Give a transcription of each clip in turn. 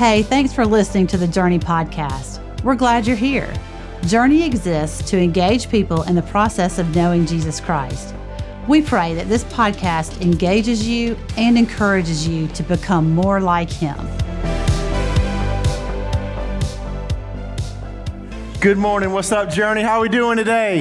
Hey, thanks for listening to the Journey podcast. We're glad you're here. Journey exists to engage people in the process of knowing Jesus Christ. We pray that this podcast engages you and encourages you to become more like Him. Good morning. What's up, Journey? How are we doing today?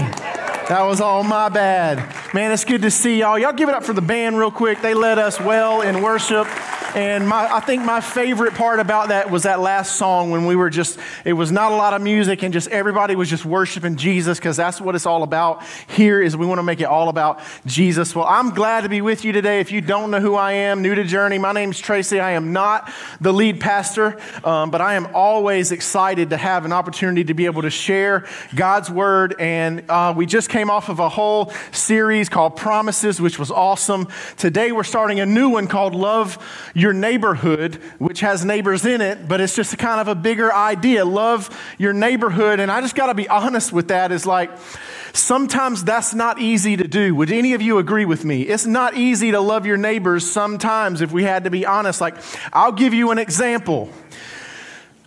That was all my bad. Man, it's good to see y'all. Y'all give it up for the band real quick. They led us well in worship. And my, I think my favorite part about that was that last song when we were just, it was not a lot of music and just everybody was just worshiping Jesus because that's what it's all about here is we want to make it all about Jesus. Well, I'm glad to be with you today. If you don't know who I am, new to Journey, my name's Tracy. I am not the lead pastor, um, but I am always excited to have an opportunity to be able to share God's word. And uh, we just came off of a whole series called Promises, which was awesome. Today we're starting a new one called Love your neighborhood, which has neighbors in it, but it's just a kind of a bigger idea. Love your neighborhood. And I just got to be honest with that is like, sometimes that's not easy to do. Would any of you agree with me? It's not easy to love your neighbors sometimes if we had to be honest. Like, I'll give you an example.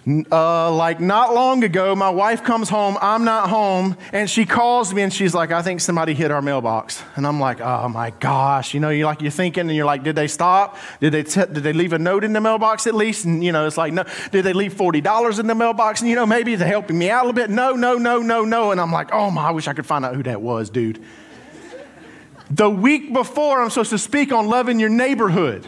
Uh, like not long ago, my wife comes home, I'm not home, and she calls me and she's like, I think somebody hit our mailbox. And I'm like, oh my gosh. You know, you're like, you're thinking and you're like, did they stop? Did they, t- did they leave a note in the mailbox at least? And you know, it's like, no, did they leave $40 in the mailbox? And you know, maybe they're helping me out a little bit. No, no, no, no, no. And I'm like, oh my, I wish I could find out who that was, dude. The week before, I'm supposed to speak on loving your neighborhood,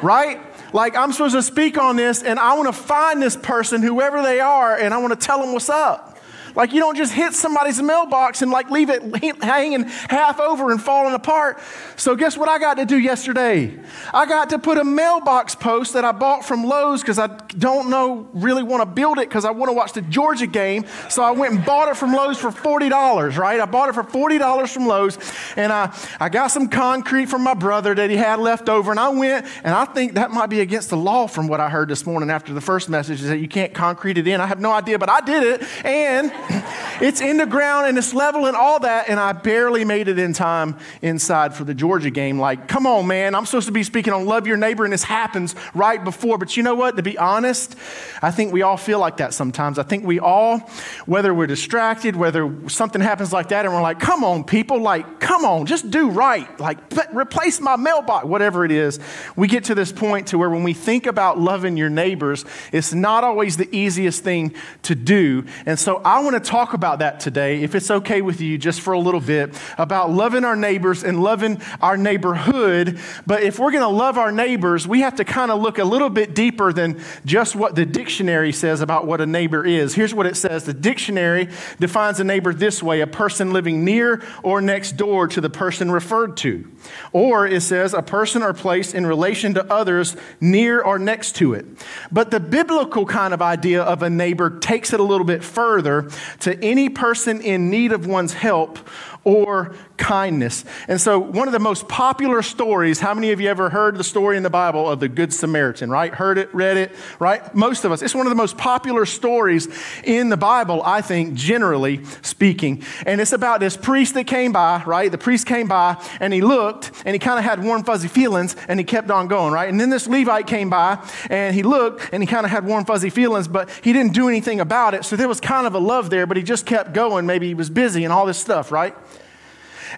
right? Like, I'm supposed to speak on this, and I want to find this person, whoever they are, and I want to tell them what's up. Like you don't just hit somebody's mailbox and like leave it hanging half over and falling apart. So guess what I got to do yesterday? I got to put a mailbox post that I bought from Lowe's because I don't know really want to build it because I want to watch the Georgia game. So I went and bought it from Lowe's for $40, right? I bought it for $40 from Lowe's and I, I got some concrete from my brother that he had left over and I went and I think that might be against the law from what I heard this morning after the first message is that you can't concrete it in. I have no idea, but I did it and it's in the ground and it's level and all that, and I barely made it in time inside for the Georgia game. Like, come on, man, I'm supposed to be speaking on love your neighbor, and this happens right before. But you know what? To be honest, I think we all feel like that sometimes. I think we all, whether we're distracted, whether something happens like that, and we're like, come on, people, like, come on, just do right. Like, replace my mailbox, whatever it is. We get to this point to where when we think about loving your neighbors, it's not always the easiest thing to do. And so I want to talk about that today, if it's okay with you, just for a little bit, about loving our neighbors and loving our neighborhood. But if we're going to love our neighbors, we have to kind of look a little bit deeper than just what the dictionary says about what a neighbor is. Here's what it says The dictionary defines a neighbor this way a person living near or next door to the person referred to. Or it says a person or place in relation to others near or next to it. But the biblical kind of idea of a neighbor takes it a little bit further to any person in need of one's help or kindness. And so, one of the most popular stories, how many of you ever heard the story in the Bible of the Good Samaritan, right? Heard it, read it, right? Most of us. It's one of the most popular stories in the Bible, I think, generally speaking. And it's about this priest that came by, right? The priest came by and he looked and he kind of had warm, fuzzy feelings and he kept on going, right? And then this Levite came by and he looked and he kind of had warm, fuzzy feelings, but he didn't do anything about it. So there was kind of a love there, but he just kept going. Maybe he was busy and all this stuff, right?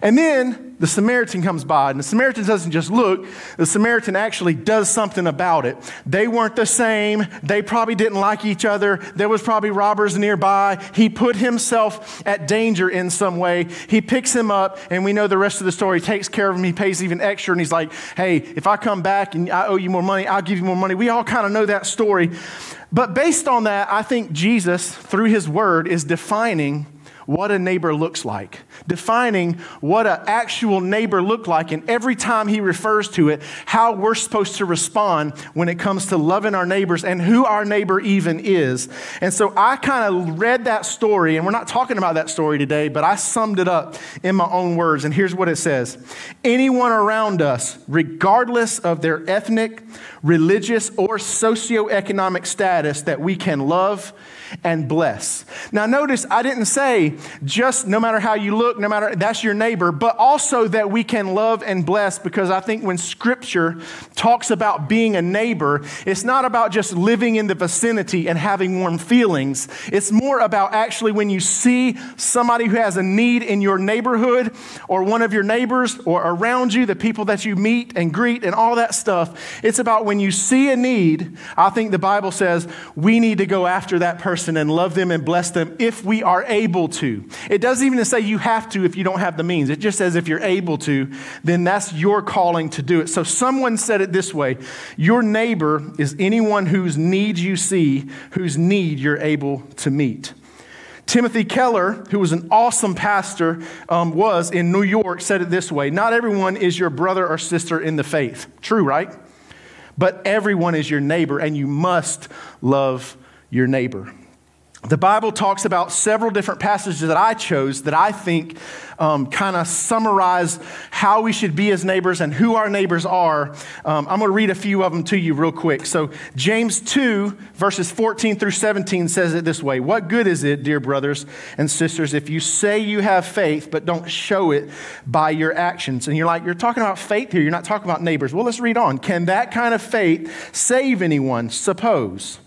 And then the Samaritan comes by, and the Samaritan doesn't just look, the Samaritan actually does something about it. They weren't the same. They probably didn't like each other. There was probably robbers nearby. He put himself at danger in some way. He picks him up, and we know the rest of the story. He takes care of him. He pays even extra, and he's like, hey, if I come back and I owe you more money, I'll give you more money. We all kind of know that story. But based on that, I think Jesus, through his word, is defining what a neighbor looks like, defining what an actual neighbor looked like, and every time he refers to it, how we're supposed to respond when it comes to loving our neighbors and who our neighbor even is. And so I kind of read that story, and we're not talking about that story today, but I summed it up in my own words, and here's what it says Anyone around us, regardless of their ethnic, religious, or socioeconomic status, that we can love and bless. Now, notice I didn't say just no matter how you look, no matter that's your neighbor, but also that we can love and bless because I think when scripture talks about being a neighbor, it's not about just living in the vicinity and having warm feelings. It's more about actually when you see somebody who has a need in your neighborhood or one of your neighbors or around you, the people that you meet and greet and all that stuff. It's about when you see a need, I think the Bible says we need to go after that person and love them and bless them if we are able to. It doesn't even say you have to if you don't have the means. It just says if you're able to, then that's your calling to do it. So someone said it this way Your neighbor is anyone whose need you see, whose need you're able to meet. Timothy Keller, who was an awesome pastor, um, was in New York, said it this way Not everyone is your brother or sister in the faith. True, right? But everyone is your neighbor, and you must love your neighbor. The Bible talks about several different passages that I chose that I think um, kind of summarize how we should be as neighbors and who our neighbors are. Um, I'm going to read a few of them to you real quick. So, James 2, verses 14 through 17 says it this way What good is it, dear brothers and sisters, if you say you have faith but don't show it by your actions? And you're like, You're talking about faith here, you're not talking about neighbors. Well, let's read on. Can that kind of faith save anyone? Suppose.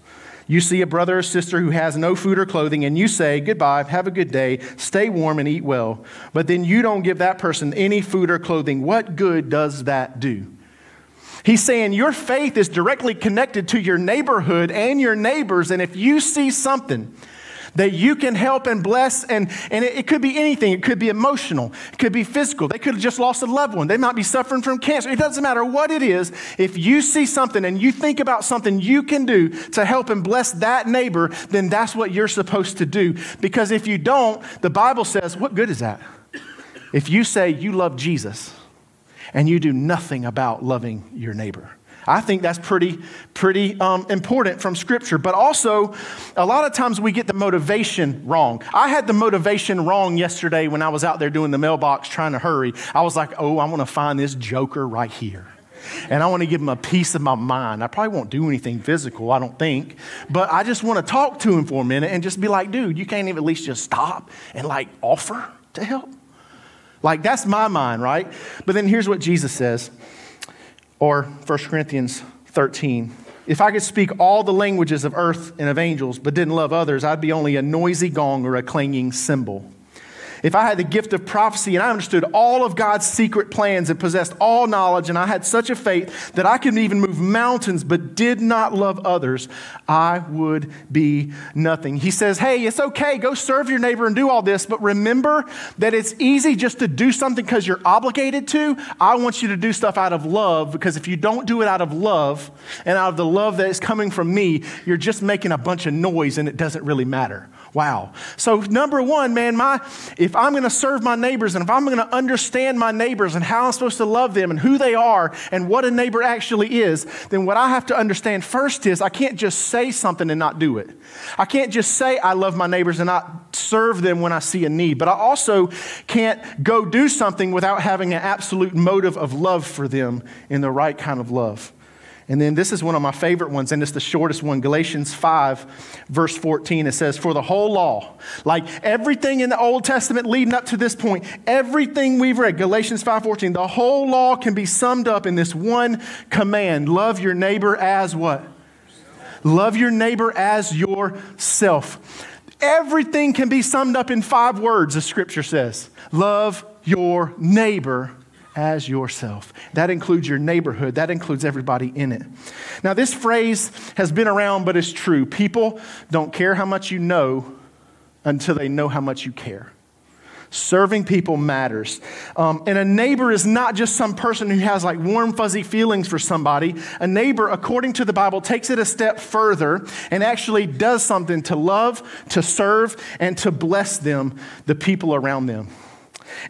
You see a brother or sister who has no food or clothing, and you say, Goodbye, have a good day, stay warm and eat well. But then you don't give that person any food or clothing. What good does that do? He's saying your faith is directly connected to your neighborhood and your neighbors. And if you see something that you can help and bless. And, and it, it, could be anything. It could be emotional, it could be physical. They could have just lost a loved one. They might be suffering from cancer. It doesn't matter what it is. If you see something and you think about something you can do to help and bless that neighbor, then that's what you're supposed to do. Because if you don't, the Bible says, what good is that? If you say you love Jesus and you do nothing about loving your neighbor. I think that's pretty, pretty um, important from Scripture. But also, a lot of times we get the motivation wrong. I had the motivation wrong yesterday when I was out there doing the mailbox trying to hurry. I was like, oh, I want to find this joker right here. And I want to give him a piece of my mind. I probably won't do anything physical, I don't think. But I just want to talk to him for a minute and just be like, dude, you can't even at least just stop and like offer to help. Like, that's my mind, right? But then here's what Jesus says or 1 Corinthians 13. If I could speak all the languages of earth and of angels, but didn't love others, I'd be only a noisy gong or a clanging cymbal. If I had the gift of prophecy and I understood all of God's secret plans and possessed all knowledge, and I had such a faith that I could even move mountains but did not love others, I would be nothing. He says, Hey, it's okay, go serve your neighbor and do all this, but remember that it's easy just to do something because you're obligated to. I want you to do stuff out of love because if you don't do it out of love and out of the love that is coming from me, you're just making a bunch of noise and it doesn't really matter. Wow. So, number one, man, my, if I'm going to serve my neighbors and if I'm going to understand my neighbors and how I'm supposed to love them and who they are and what a neighbor actually is, then what I have to understand first is I can't just say something and not do it. I can't just say I love my neighbors and not serve them when I see a need. But I also can't go do something without having an absolute motive of love for them in the right kind of love. And then this is one of my favorite ones, and it's the shortest one Galatians 5, verse 14. It says, For the whole law, like everything in the Old Testament leading up to this point, everything we've read, Galatians 5 14, the whole law can be summed up in this one command love your neighbor as what? Love your neighbor as yourself. Everything can be summed up in five words, the scripture says. Love your neighbor as yourself. That includes your neighborhood, that includes everybody in it. Now, this phrase has been around, but it's true. People don't care how much you know until they know how much you care. Serving people matters. Um, and a neighbor is not just some person who has like warm, fuzzy feelings for somebody. A neighbor, according to the Bible, takes it a step further and actually does something to love, to serve, and to bless them, the people around them.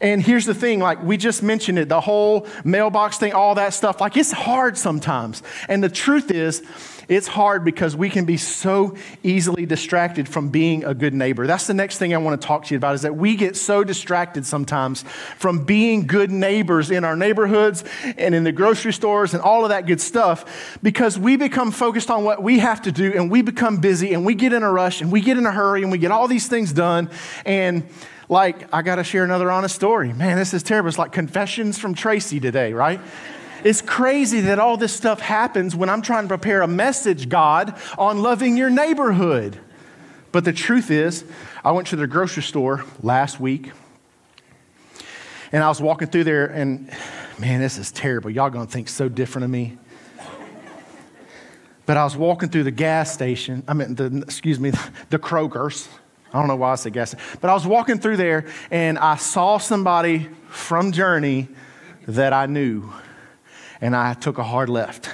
And here's the thing like we just mentioned it, the whole mailbox thing, all that stuff. Like it's hard sometimes. And the truth is, it's hard because we can be so easily distracted from being a good neighbor. That's the next thing I want to talk to you about is that we get so distracted sometimes from being good neighbors in our neighborhoods and in the grocery stores and all of that good stuff because we become focused on what we have to do and we become busy and we get in a rush and we get in a hurry and we get all these things done and like I got to share another honest story. Man, this is terrible. It's like confessions from Tracy today, right? It's crazy that all this stuff happens when I'm trying to prepare a message, God, on loving your neighborhood. But the truth is, I went to the grocery store last week and I was walking through there, and man, this is terrible. Y'all gonna think so different of me. But I was walking through the gas station, I mean, the, excuse me, the Kroger's. I don't know why I said gas, but I was walking through there and I saw somebody from Journey that I knew and I took a hard left.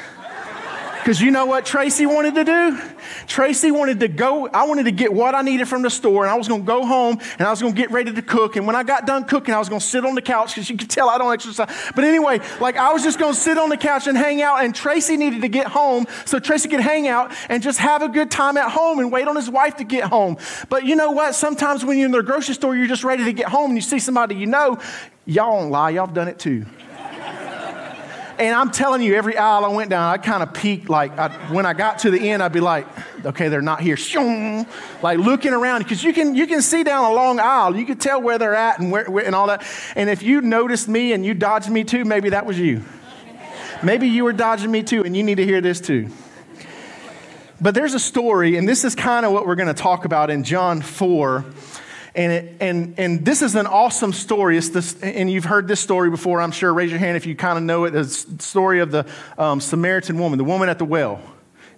Because you know what Tracy wanted to do? Tracy wanted to go, I wanted to get what I needed from the store, and I was going to go home and I was going to get ready to cook. And when I got done cooking, I was going to sit on the couch because you could tell I don't exercise. But anyway, like I was just going to sit on the couch and hang out, and Tracy needed to get home so Tracy could hang out and just have a good time at home and wait on his wife to get home. But you know what? Sometimes when you're in the grocery store, you're just ready to get home and you see somebody you know, y'all don't lie, y'all have done it too. And I'm telling you, every aisle I went down, I kind of peeked. Like I, when I got to the end, I'd be like, "Okay, they're not here." Like looking around because you can you can see down a long aisle. You can tell where they're at and where, where and all that. And if you noticed me and you dodged me too, maybe that was you. Maybe you were dodging me too, and you need to hear this too. But there's a story, and this is kind of what we're going to talk about in John 4 and, it, and, and this is an awesome story. It's this, and you've heard this story before, I'm sure. Raise your hand if you kind of know it. The story of the um, Samaritan woman, the woman at the well.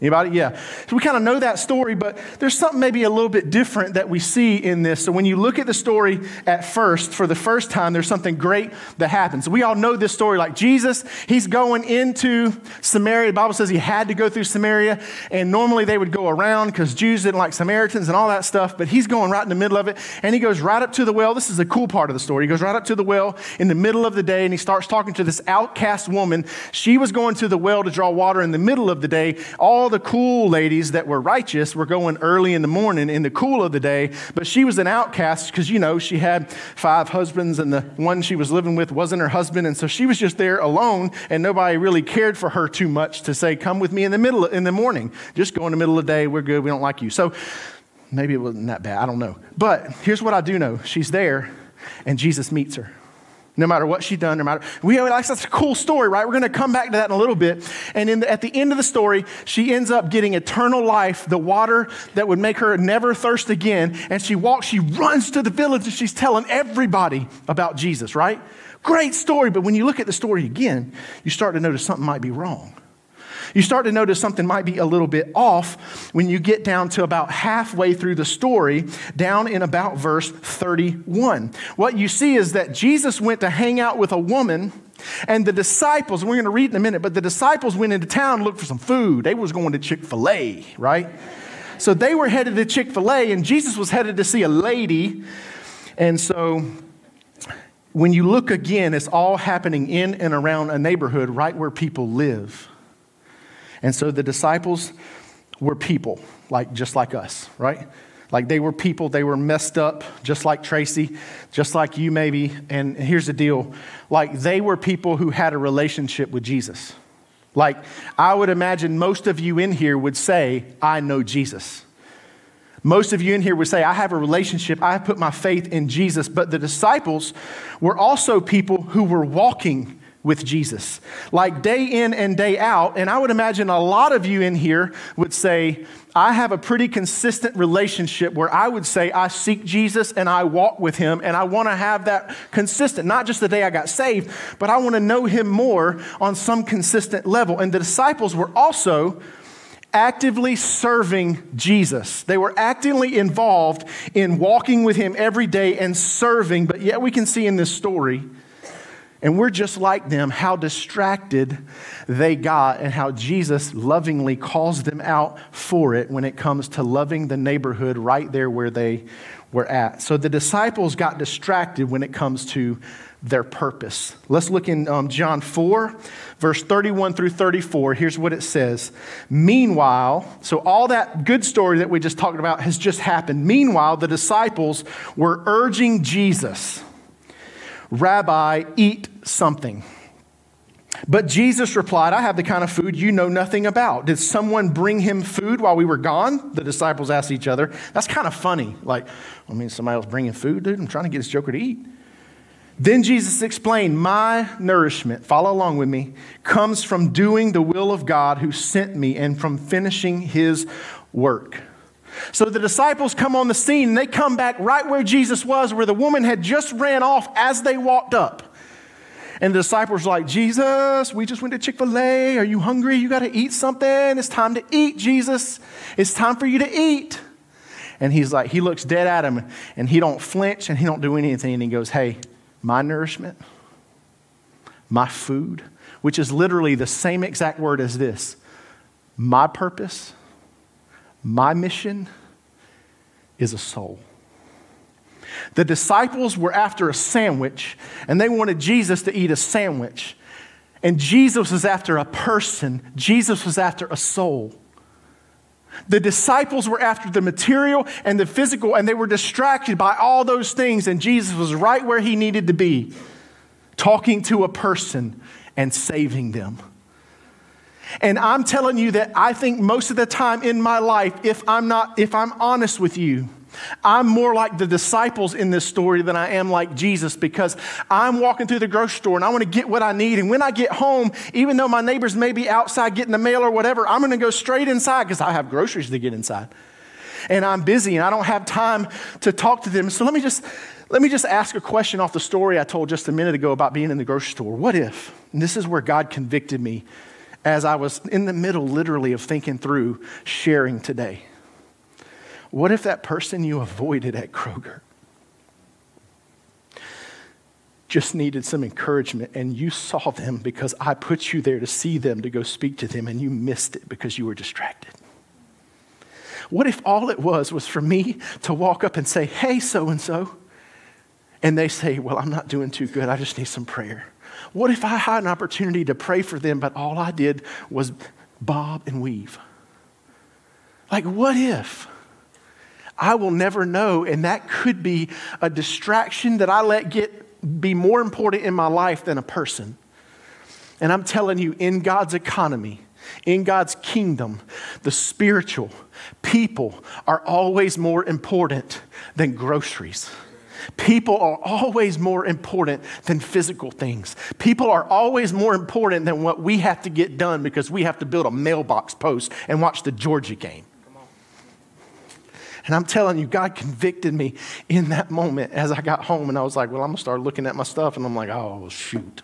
Anybody? Yeah. So we kind of know that story, but there's something maybe a little bit different that we see in this. So when you look at the story at first, for the first time, there's something great that happens. We all know this story like Jesus, he's going into Samaria. The Bible says he had to go through Samaria, and normally they would go around because Jews didn't like Samaritans and all that stuff, but he's going right in the middle of it, and he goes right up to the well. This is the cool part of the story. He goes right up to the well in the middle of the day, and he starts talking to this outcast woman. She was going to the well to draw water in the middle of the day. All the cool ladies that were righteous were going early in the morning in the cool of the day, but she was an outcast because, you know, she had five husbands and the one she was living with wasn't her husband. And so she was just there alone and nobody really cared for her too much to say, come with me in the middle, in the morning. Just go in the middle of the day. We're good. We don't like you. So maybe it wasn't that bad. I don't know. But here's what I do know. She's there and Jesus meets her no matter what she'd done, no matter. We like that's a cool story, right? We're going to come back to that in a little bit. And the, at the end of the story, she ends up getting eternal life, the water that would make her never thirst again. And she walks, she runs to the village, and she's telling everybody about Jesus, right? Great story, but when you look at the story again, you start to notice something might be wrong you start to notice something might be a little bit off when you get down to about halfway through the story, down in about verse 31. What you see is that Jesus went to hang out with a woman. And the disciples, we're going to read in a minute, but the disciples went into town to look for some food. They was going to Chick-fil-A, right? So they were headed to Chick-fil-A and Jesus was headed to see a lady. And so when you look again, it's all happening in and around a neighborhood right where people live. And so the disciples were people, like just like us, right? Like they were people, they were messed up, just like Tracy, just like you maybe. And here's the deal like they were people who had a relationship with Jesus. Like I would imagine most of you in here would say, I know Jesus. Most of you in here would say, I have a relationship, I have put my faith in Jesus. But the disciples were also people who were walking with Jesus, like day in and day out. And I would imagine a lot of you in here would say, I have a pretty consistent relationship where I would say I seek Jesus and I walk with him, and I want to have that consistent, not just the day I got saved, but I want to know him more on some consistent level. And the disciples were also actively serving Jesus. They were actively involved in walking with him every day and serving, but yet we can see in this story And we're just like them, how distracted they got, and how Jesus lovingly calls them out for it when it comes to loving the neighborhood right there where they were at. So the disciples got distracted when it comes to their purpose. Let's look in um, John 4, verse 31 through 34. Here's what it says Meanwhile, so all that good story that we just talked about has just happened. Meanwhile, the disciples were urging Jesus Rabbi, eat something. But Jesus replied, I have the kind of food you know nothing about. Did someone bring him food while we were gone? The disciples asked each other. That's kind of funny. Like, I mean, somebody else bringing food, dude. I'm trying to get this joker to eat. Then Jesus explained, My nourishment, follow along with me, comes from doing the will of God who sent me and from finishing his work. So the disciples come on the scene and they come back right where Jesus was, where the woman had just ran off as they walked up. And the disciples are like, Jesus, we just went to Chick fil A. Are you hungry? You got to eat something. It's time to eat, Jesus. It's time for you to eat. And he's like, he looks dead at him and he don't flinch and he don't do anything. And he goes, Hey, my nourishment, my food, which is literally the same exact word as this, my purpose, my mission is a soul. The disciples were after a sandwich, and they wanted Jesus to eat a sandwich. And Jesus was after a person, Jesus was after a soul. The disciples were after the material and the physical, and they were distracted by all those things, and Jesus was right where he needed to be, talking to a person and saving them. And I'm telling you that I think most of the time in my life, if I'm not, if I'm honest with you, I'm more like the disciples in this story than I am like Jesus because I'm walking through the grocery store and I want to get what I need. And when I get home, even though my neighbors may be outside getting the mail or whatever, I'm going to go straight inside because I have groceries to get inside. And I'm busy and I don't have time to talk to them. So let me just let me just ask a question off the story I told just a minute ago about being in the grocery store. What if, and this is where God convicted me as I was in the middle, literally, of thinking through sharing today. What if that person you avoided at Kroger just needed some encouragement and you saw them because I put you there to see them, to go speak to them, and you missed it because you were distracted? What if all it was was for me to walk up and say, Hey, so and so? And they say, Well, I'm not doing too good. I just need some prayer. What if I had an opportunity to pray for them, but all I did was bob and weave? Like, what if? I will never know. And that could be a distraction that I let get be more important in my life than a person. And I'm telling you, in God's economy, in God's kingdom, the spiritual people are always more important than groceries. People are always more important than physical things. People are always more important than what we have to get done because we have to build a mailbox post and watch the Georgia game. And I'm telling you, God convicted me in that moment as I got home. And I was like, well, I'm going to start looking at my stuff. And I'm like, oh, shoot.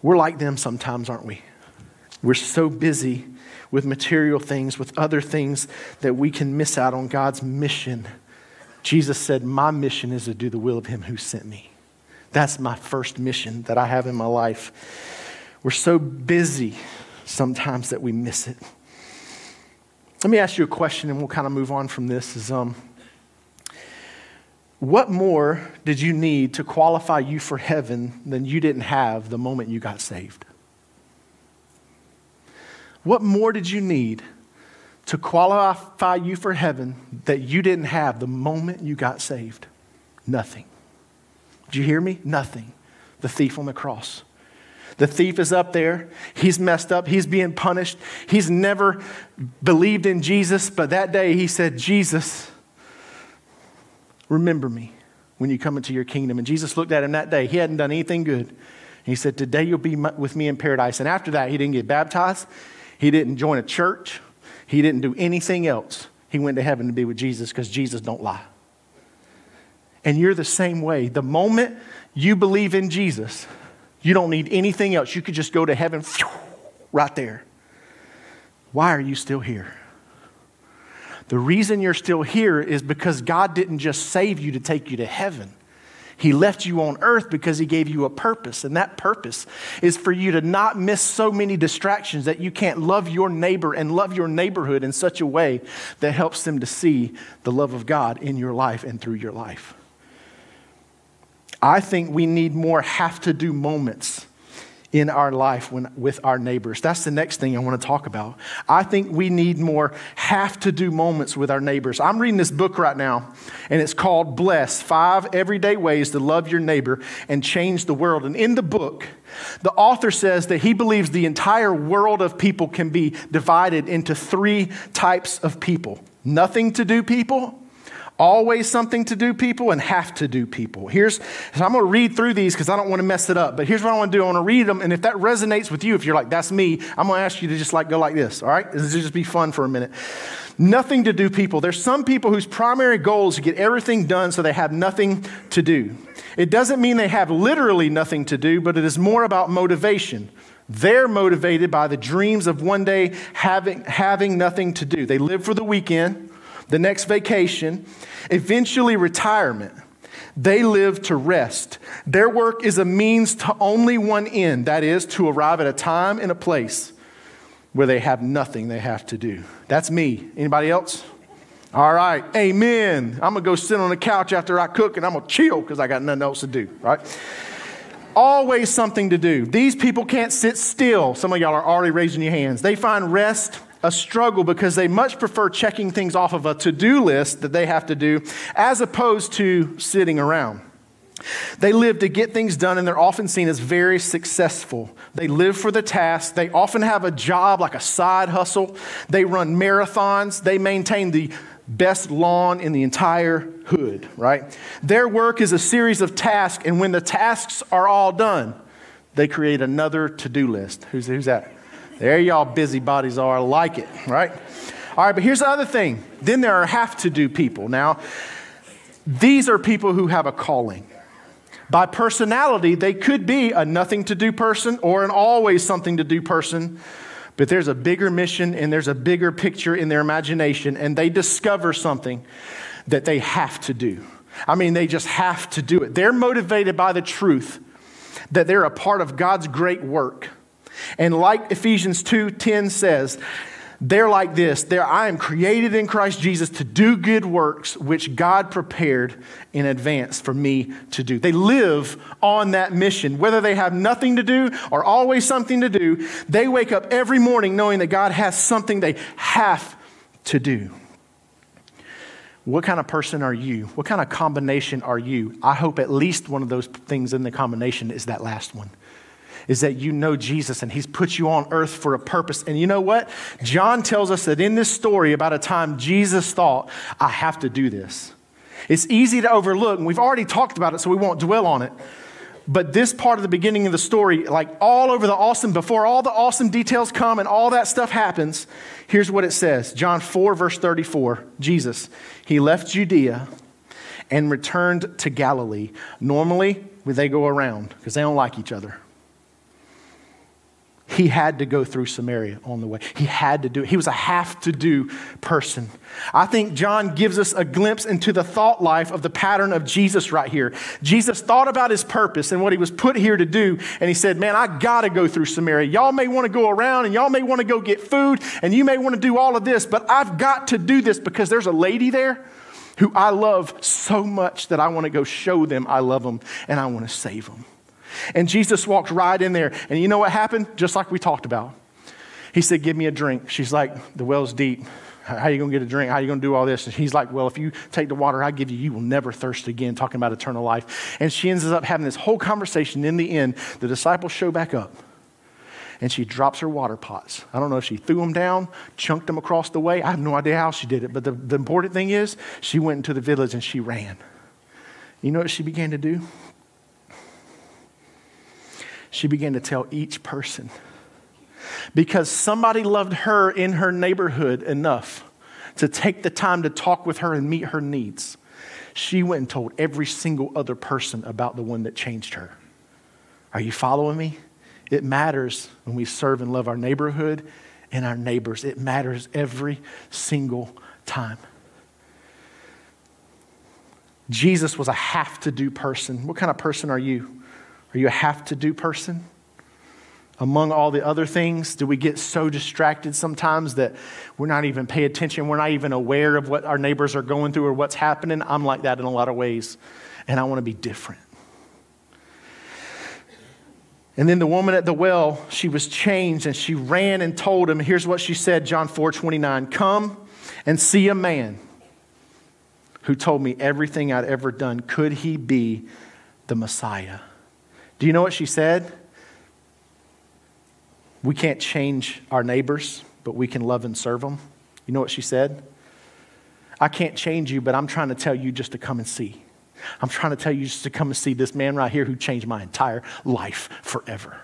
We're like them sometimes, aren't we? We're so busy with material things, with other things, that we can miss out on God's mission. Jesus said, My mission is to do the will of Him who sent me. That's my first mission that I have in my life. We're so busy sometimes that we miss it. Let me ask you a question and we'll kind of move on from this. Is, um, what more did you need to qualify you for heaven than you didn't have the moment you got saved? What more did you need to qualify you for heaven that you didn't have the moment you got saved? Nothing. Did you hear me? Nothing. The thief on the cross. The thief is up there. He's messed up. He's being punished. He's never believed in Jesus, but that day he said, Jesus, remember me when you come into your kingdom. And Jesus looked at him that day. He hadn't done anything good. He said, Today you'll be with me in paradise. And after that, he didn't get baptized. He didn't join a church. He didn't do anything else. He went to heaven to be with Jesus because Jesus don't lie. And you're the same way. The moment you believe in Jesus, you don't need anything else. You could just go to heaven right there. Why are you still here? The reason you're still here is because God didn't just save you to take you to heaven. He left you on earth because He gave you a purpose. And that purpose is for you to not miss so many distractions that you can't love your neighbor and love your neighborhood in such a way that helps them to see the love of God in your life and through your life. I think we need more have to do moments in our life when, with our neighbors. That's the next thing I want to talk about. I think we need more have to do moments with our neighbors. I'm reading this book right now, and it's called Bless Five Everyday Ways to Love Your Neighbor and Change the World. And in the book, the author says that he believes the entire world of people can be divided into three types of people nothing to do people always something to do people and have to do people. Here's, so I'm going to read through these because I don't want to mess it up. But here's what I want to do I want to read them. And if that resonates with you, if you're like, that's me, I'm going to ask you to just like go like this, all right? This just be fun for a minute. Nothing to do people. There's some people whose primary goal is to get everything done so they have nothing to do. It doesn't mean they have literally nothing to do, but it is more about motivation. They're motivated by the dreams of one day having, having nothing to do. They live for the weekend the next vacation, eventually retirement. They live to rest. Their work is a means to only one end that is, to arrive at a time and a place where they have nothing they have to do. That's me. Anybody else? All right, amen. I'm gonna go sit on the couch after I cook and I'm gonna chill because I got nothing else to do, right? Always something to do. These people can't sit still. Some of y'all are already raising your hands. They find rest a struggle because they much prefer checking things off of a to do list that they have to do as opposed to sitting around. They live to get things done and they're often seen as very successful. They live for the task. They often have a job like a side hustle. They run marathons. They maintain the best lawn in the entire hood, right? Their work is a series of tasks, and when the tasks are all done, they create another to do list. Who's, who's that? There y'all busybodies are. I like it, right? All right, but here's the other thing. Then there are have to do people. Now, these are people who have a calling. By personality, they could be a nothing to do person or an always something to do person, but there's a bigger mission and there's a bigger picture in their imagination, and they discover something that they have to do. I mean, they just have to do it. They're motivated by the truth that they're a part of God's great work and like Ephesians 2:10 says, they're like this. They're, I am created in Christ Jesus to do good works which God prepared in advance for me to do. They live on that mission. Whether they have nothing to do or always something to do, they wake up every morning knowing that God has something they have to do. What kind of person are you? What kind of combination are you? I hope at least one of those things in the combination is that last one is that you know Jesus and he's put you on earth for a purpose. And you know what? John tells us that in this story about a time Jesus thought, I have to do this. It's easy to overlook, and we've already talked about it, so we won't dwell on it. But this part of the beginning of the story, like all over the awesome, before all the awesome details come and all that stuff happens, here's what it says John 4, verse 34 Jesus, he left Judea and returned to Galilee. Normally, they go around because they don't like each other. He had to go through Samaria on the way. He had to do it. He was a have to do person. I think John gives us a glimpse into the thought life of the pattern of Jesus right here. Jesus thought about his purpose and what he was put here to do, and he said, Man, I got to go through Samaria. Y'all may want to go around and y'all may want to go get food and you may want to do all of this, but I've got to do this because there's a lady there who I love so much that I want to go show them I love them and I want to save them. And Jesus walked right in there. And you know what happened? Just like we talked about. He said, Give me a drink. She's like, The well's deep. How are you going to get a drink? How are you going to do all this? And he's like, Well, if you take the water I give you, you will never thirst again, talking about eternal life. And she ends up having this whole conversation. In the end, the disciples show back up. And she drops her water pots. I don't know if she threw them down, chunked them across the way. I have no idea how she did it. But the, the important thing is, she went into the village and she ran. You know what she began to do? She began to tell each person. Because somebody loved her in her neighborhood enough to take the time to talk with her and meet her needs. She went and told every single other person about the one that changed her. Are you following me? It matters when we serve and love our neighborhood and our neighbors. It matters every single time. Jesus was a have to do person. What kind of person are you? Are you a have to do person? Among all the other things, do we get so distracted sometimes that we're not even pay attention? We're not even aware of what our neighbors are going through or what's happening? I'm like that in a lot of ways, and I want to be different. And then the woman at the well, she was changed and she ran and told him, here's what she said, John 4 29, come and see a man who told me everything I'd ever done. Could he be the Messiah? Do you know what she said? We can't change our neighbors, but we can love and serve them. You know what she said? I can't change you, but I'm trying to tell you just to come and see. I'm trying to tell you just to come and see this man right here who changed my entire life forever.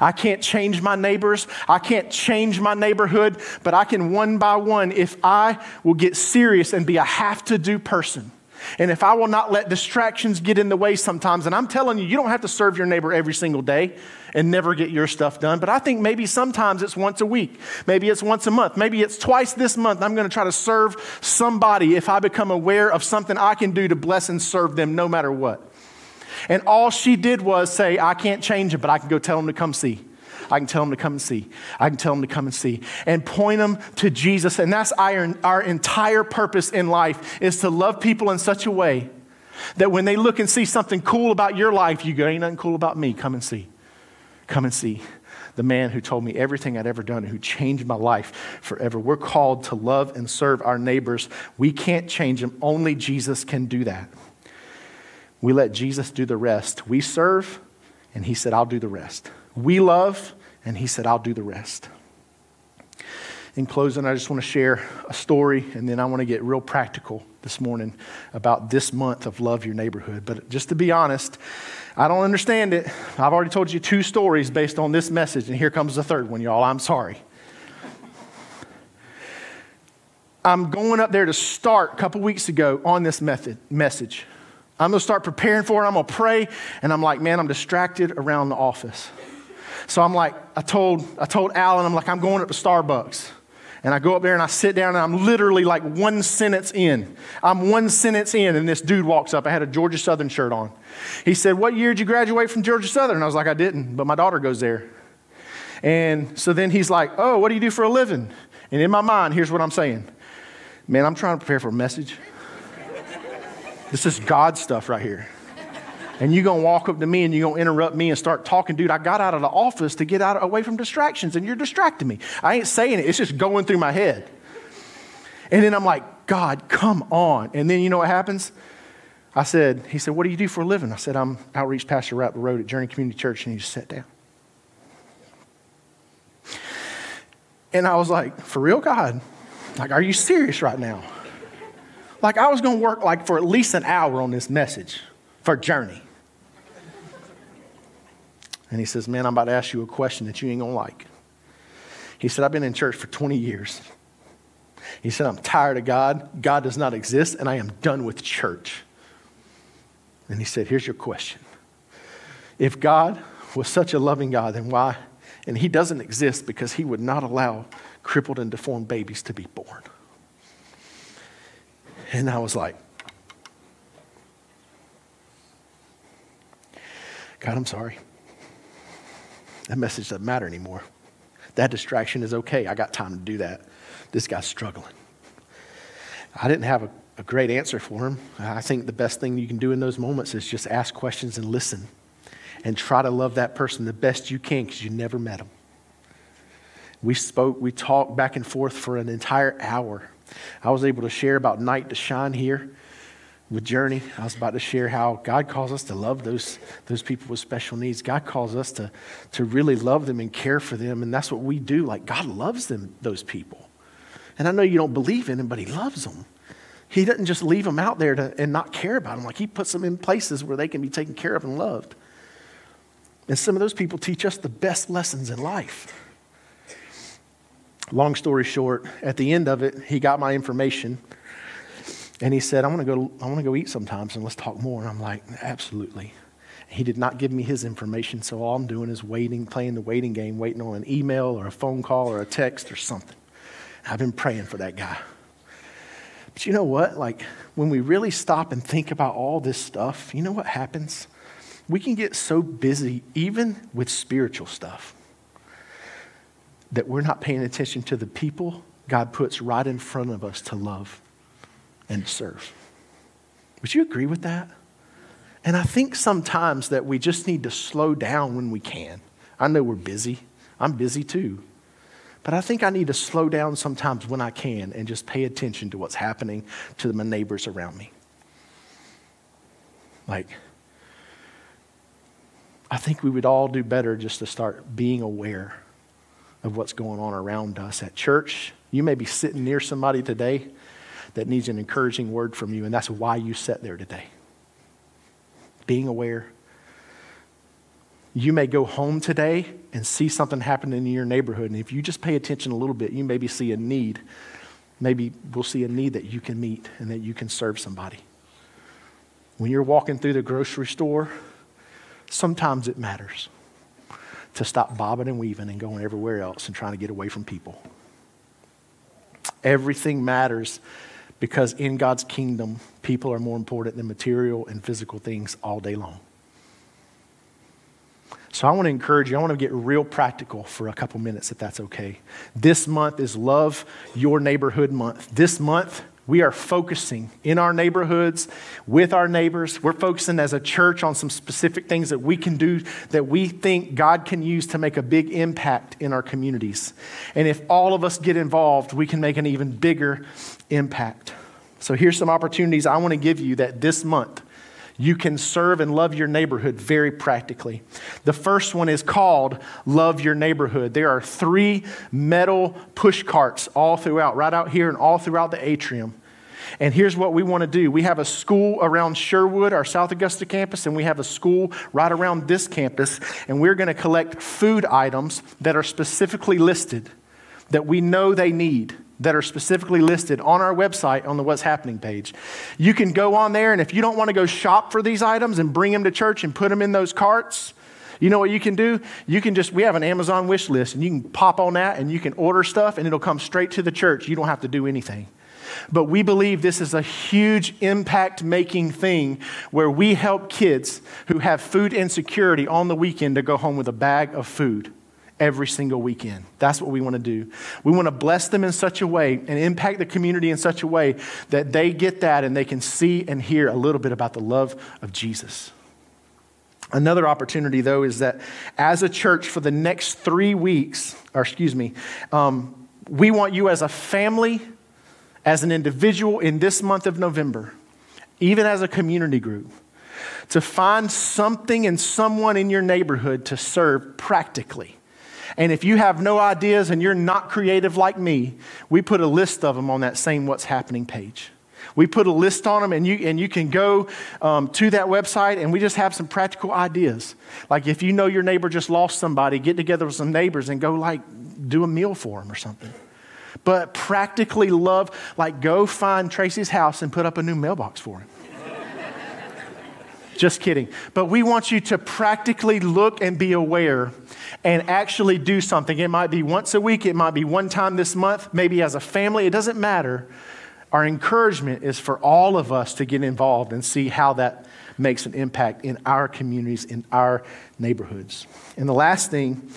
I can't change my neighbors. I can't change my neighborhood, but I can one by one, if I will get serious and be a have to do person, and if I will not let distractions get in the way sometimes, and I'm telling you, you don't have to serve your neighbor every single day and never get your stuff done, but I think maybe sometimes it's once a week. Maybe it's once a month. Maybe it's twice this month. I'm going to try to serve somebody if I become aware of something I can do to bless and serve them no matter what. And all she did was say, I can't change it, but I can go tell them to come see. I can tell them to come and see. I can tell them to come and see. And point them to Jesus. And that's our, our entire purpose in life is to love people in such a way that when they look and see something cool about your life, you go, ain't nothing cool about me. Come and see. Come and see the man who told me everything I'd ever done and who changed my life forever. We're called to love and serve our neighbors. We can't change them, only Jesus can do that. We let Jesus do the rest. We serve, and he said, I'll do the rest. We love, and he said, I'll do the rest. In closing, I just want to share a story, and then I want to get real practical this morning about this month of Love Your Neighborhood. But just to be honest, I don't understand it. I've already told you two stories based on this message, and here comes the third one, y'all. I'm sorry. I'm going up there to start a couple weeks ago on this method, message. I'm going to start preparing for it. I'm going to pray, and I'm like, man, I'm distracted around the office. So I'm like, I told, I told Alan, I'm like, I'm going up to Starbucks. And I go up there and I sit down and I'm literally like one sentence in. I'm one sentence in and this dude walks up. I had a Georgia Southern shirt on. He said, What year did you graduate from Georgia Southern? And I was like, I didn't, but my daughter goes there. And so then he's like, Oh, what do you do for a living? And in my mind, here's what I'm saying Man, I'm trying to prepare for a message. this is God stuff right here and you're going to walk up to me and you're going to interrupt me and start talking. Dude, I got out of the office to get out away from distractions and you're distracting me. I ain't saying it, it's just going through my head. And then I'm like, God, come on. And then you know what happens? I said, He said, What do you do for a living? I said, I'm outreach pastor right up the road at Journey Community Church. And he just sat down. And I was like, For real, God? Like, are you serious right now? Like, I was going to work like for at least an hour on this message for Journey. And he says, Man, I'm about to ask you a question that you ain't to like. He said, I've been in church for 20 years. He said, I'm tired of God. God does not exist, and I am done with church. And he said, Here's your question. If God was such a loving God, then why? And he doesn't exist because he would not allow crippled and deformed babies to be born. And I was like, God, I'm sorry. That message doesn't matter anymore. That distraction is okay. I got time to do that. This guy's struggling. I didn't have a, a great answer for him. I think the best thing you can do in those moments is just ask questions and listen and try to love that person the best you can because you never met them. We spoke, we talked back and forth for an entire hour. I was able to share about Night to Shine here with Journey, I was about to share how God calls us to love those, those people with special needs. God calls us to, to really love them and care for them, and that's what we do. Like, God loves them, those people. And I know you don't believe in Him, but He loves them. He doesn't just leave them out there to, and not care about them. Like, He puts them in places where they can be taken care of and loved. And some of those people teach us the best lessons in life. Long story short, at the end of it, he got my information and he said, I want to go, I want to go eat sometimes and let's talk more. And I'm like, absolutely. He did not give me his information, so all I'm doing is waiting, playing the waiting game, waiting on an email or a phone call or a text or something. I've been praying for that guy. But you know what? Like, when we really stop and think about all this stuff, you know what happens? We can get so busy, even with spiritual stuff, that we're not paying attention to the people God puts right in front of us to love and serve. Would you agree with that? And I think sometimes that we just need to slow down when we can. I know we're busy. I'm busy too. But I think I need to slow down sometimes when I can and just pay attention to what's happening to my neighbors around me. Like, I think we would all do better just to start being aware of what's going on around us at church. You may be sitting near somebody today that needs an encouraging word from you, and that's why you sat there today. Being aware, you may go home today and see something happening in your neighborhood. And if you just pay attention a little bit, you maybe see a need. Maybe we'll see a need that you can meet and that you can serve somebody. When you're walking through the grocery store, sometimes it matters to stop bobbing and weaving and going everywhere else and trying to get away from people. Everything matters because in God's kingdom, people are more important than material and physical things all day long. So I want to encourage you, I want to get real practical for a couple minutes, if that's okay. This month is Love Your Neighborhood Month. This month, we are focusing in our neighborhoods with our neighbors. We're focusing as a church on some specific things that we can do that we think God can use to make a big impact in our communities. And if all of us get involved, we can make an even bigger impact. So here's some opportunities I want to give you that this month you can serve and love your neighborhood very practically. The first one is called Love Your Neighborhood. There are three metal push carts all throughout, right out here and all throughout the atrium. And here's what we want to do. We have a school around Sherwood, our South Augusta campus, and we have a school right around this campus. And we're going to collect food items that are specifically listed that we know they need that are specifically listed on our website on the What's Happening page. You can go on there, and if you don't want to go shop for these items and bring them to church and put them in those carts, you know what you can do? You can just, we have an Amazon wish list, and you can pop on that and you can order stuff, and it'll come straight to the church. You don't have to do anything. But we believe this is a huge impact making thing where we help kids who have food insecurity on the weekend to go home with a bag of food every single weekend. That's what we want to do. We want to bless them in such a way and impact the community in such a way that they get that and they can see and hear a little bit about the love of Jesus. Another opportunity, though, is that as a church for the next three weeks, or excuse me, um, we want you as a family, as an individual in this month of November, even as a community group, to find something and someone in your neighborhood to serve practically. And if you have no ideas and you're not creative like me, we put a list of them on that same What's Happening page. We put a list on them, and you, and you can go um, to that website, and we just have some practical ideas. Like if you know your neighbor just lost somebody, get together with some neighbors and go, like, do a meal for them or something. But practically love, like, go find Tracy's house and put up a new mailbox for him. Just kidding. But we want you to practically look and be aware and actually do something. It might be once a week, it might be one time this month, maybe as a family, it doesn't matter. Our encouragement is for all of us to get involved and see how that makes an impact in our communities, in our neighborhoods. And the last thing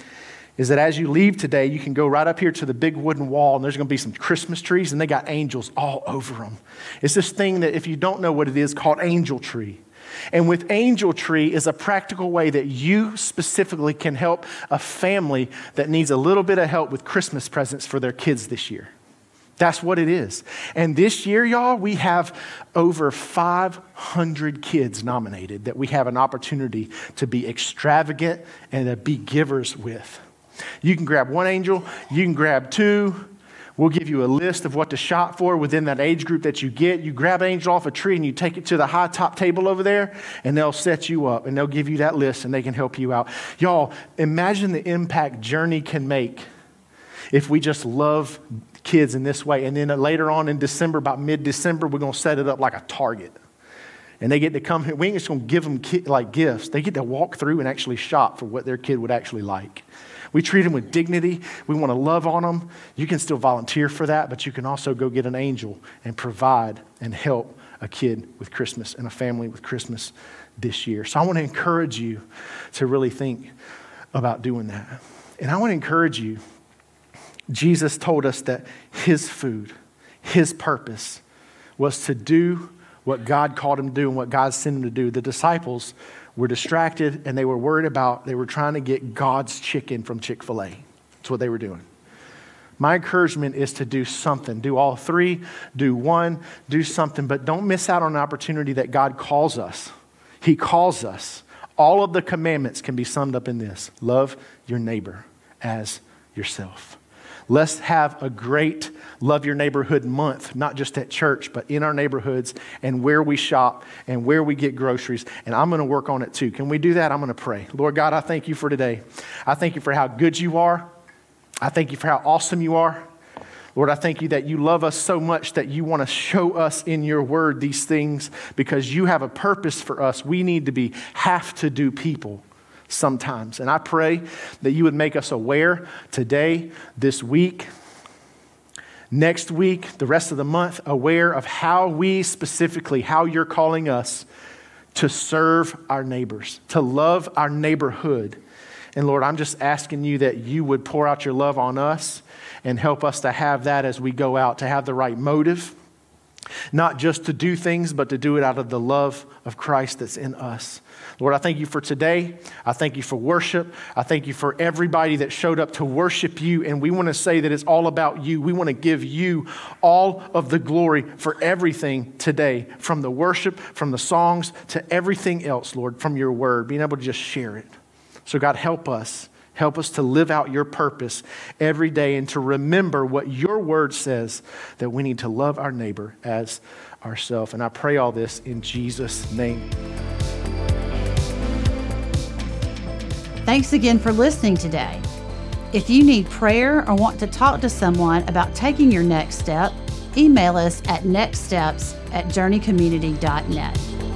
is that as you leave today, you can go right up here to the big wooden wall, and there's going to be some Christmas trees, and they got angels all over them. It's this thing that, if you don't know what it is, called angel tree. And with Angel Tree is a practical way that you specifically can help a family that needs a little bit of help with Christmas presents for their kids this year. That's what it is. And this year, y'all, we have over 500 kids nominated that we have an opportunity to be extravagant and to be givers with. You can grab one angel, you can grab two, We'll give you a list of what to shop for within that age group that you get. You grab an angel off a tree and you take it to the high top table over there, and they'll set you up and they'll give you that list and they can help you out. Y'all, imagine the impact Journey can make if we just love kids in this way. And then later on in December, about mid December, we're going to set it up like a target. And they get to come here. We ain't just going to give them like gifts. They get to walk through and actually shop for what their kid would actually like. We treat them with dignity. We want to love on them. You can still volunteer for that, but you can also go get an angel and provide and help a kid with Christmas and a family with Christmas this year. So I want to encourage you to really think about doing that. And I want to encourage you. Jesus told us that his food, his purpose was to do what God called him to do and what God sent him to do. The disciples were distracted and they were worried about, they were trying to get God's chicken from Chick fil A. That's what they were doing. My encouragement is to do something. Do all three, do one, do something, but don't miss out on an opportunity that God calls us. He calls us. All of the commandments can be summed up in this love your neighbor as yourself. Let's have a great Love Your Neighborhood month, not just at church, but in our neighborhoods and where we shop and where we get groceries. And I'm going to work on it too. Can we do that? I'm going to pray. Lord God, I thank you for today. I thank you for how good you are. I thank you for how awesome you are. Lord, I thank you that you love us so much that you want to show us in your word these things because you have a purpose for us. We need to be have to do people sometimes. And I pray that you would make us aware today, this week, next week, the rest of the month, aware of how we specifically, how you're calling us to serve our neighbors, to love our neighborhood. And Lord, I'm just asking you that you would pour out your love on us and help us to have that as we go out, to have the right motive, not just to do things, but to do it out of the love of Christ that's in us. Lord, I thank you for today. I thank you for worship. I thank you for everybody that showed up to worship you. And we want to say that it's all about you. We want to give you all of the glory for everything today, from the worship, from the songs, to everything else, Lord, from your word, being able to just share it. So, God, help us. Help us to live out your purpose every day and to remember what your word says that we need to love our neighbor as ourselves. And I pray all this in Jesus' name. Thanks again for listening today. If you need prayer or want to talk to someone about taking your next step, email us at nextsteps at journeycommunity.net.